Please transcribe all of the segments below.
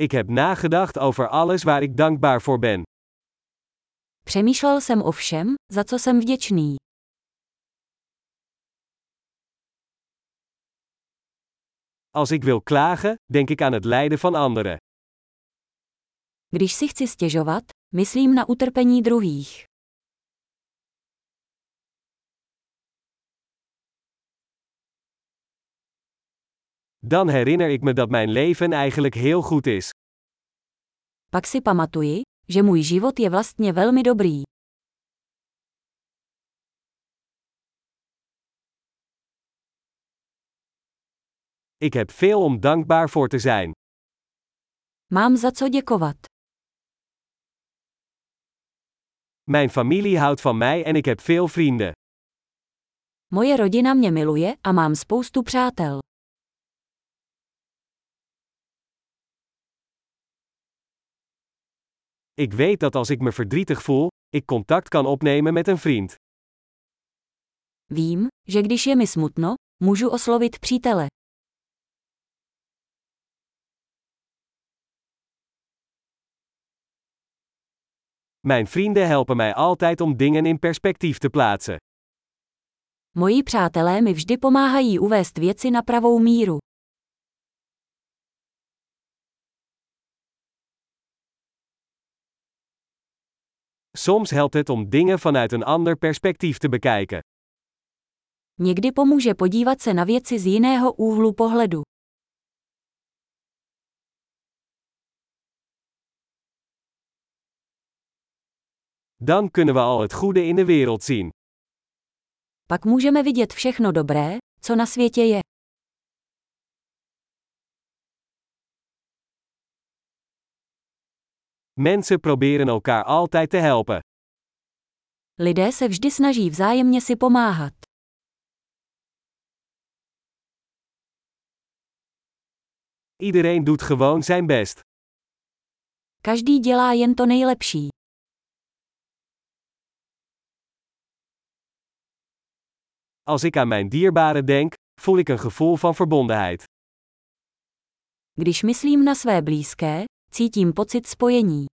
Ik heb nagedacht over alles waar ik dankbaar voor ben. Přemýšlel jsem o všem, za co jsem vděčný. Als ik wil klagen, denk ik aan het lijden van anderen. Když si chci stěžovat, myslím na utrpení druhých. Dan herinner ik me dat mijn leven eigenlijk heel goed is. Pak si pamatuji, že můj život je vlastně velmi dobrý. Ik heb veel om dankbaar voor te zijn. Mám za co děkovat. Mijn familie houdt van mij en ik heb veel vrienden. Moje rodina mě miluje a mám spoustu přátel. Ik weet dat als ik me verdrietig voel, ik contact kan opnemen met een vriend. Vím, že když je mi smutno, můžu oslovit přítele. Mijn vrienden helpen mij altijd om dingen in perspectief te plaatsen. Moji přátelé mi vždy pomáhají uvést věci na pravou míru. Soms helpt het om dingen vanuit een ander perspectief te bekijken. Někdy pomůže podívat se na věci z jiného úhlu pohledu. Dan kunnen we al het goede in de wereld zien. Pak můžeme vidět všechno dobré, co na světě je. Mensen proberen elkaar altijd te helpen. Lidé se vždy snaží vzájemně si pomáhat. Iedereen doet gewoon zijn best. Každý dělá jen to nejlepší. Als ik aan mijn dierbaren denk, voel ik een gevoel van verbondenheid. Když myslím na své blízké, cítím pocit spojení.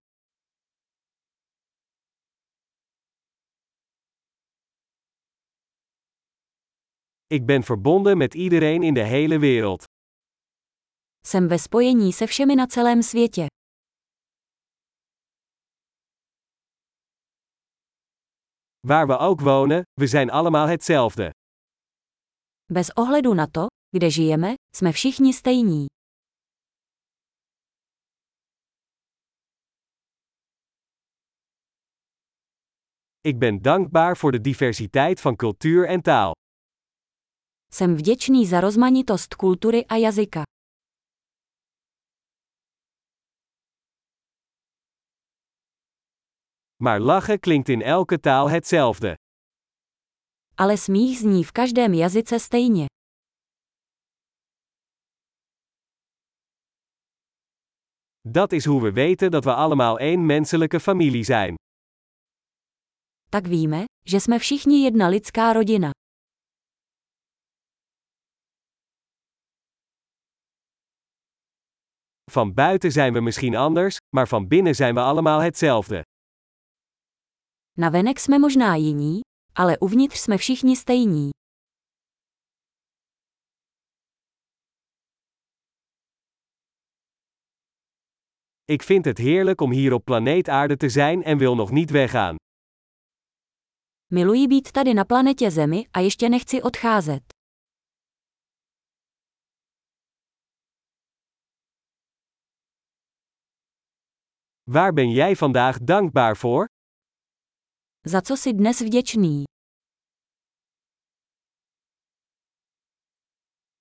Ik ben verbonden met iedereen in de hele wereld. Jsem ve spojení se všemi na celém světě. Waar we ook wonen, we zijn allemaal hetzelfde. Bez ohledu na to, kde žijeme, jsme všichni stejní. Ik ben dankbaar voor de diversiteit van cultuur en taal. Jsem vděčný za rozmanitost kultury a jazyka. Maar lachen klinkt in elke taal hetzelfde. Ale smích zní v každém jazyce stejně. Dat is hoe we weten dat we allemaal één menselijke familie zijn. Tak víme, že jsme všichni jedna lidská rodina. Van buiten zijn we misschien anders, maar van binnen zijn we allemaal hetzelfde. Na venek jsme možná jiní, ale uvnitř jsme všichni stejní. Ik vind het heerlijk om hier op planeet Aarde te zijn en wil nog niet weggaan. Miluji být tady na planetě Zemi a ještě nechci odcházet. Waar ben jij vandaag dankbaar voor? Za co si dnes vděčný?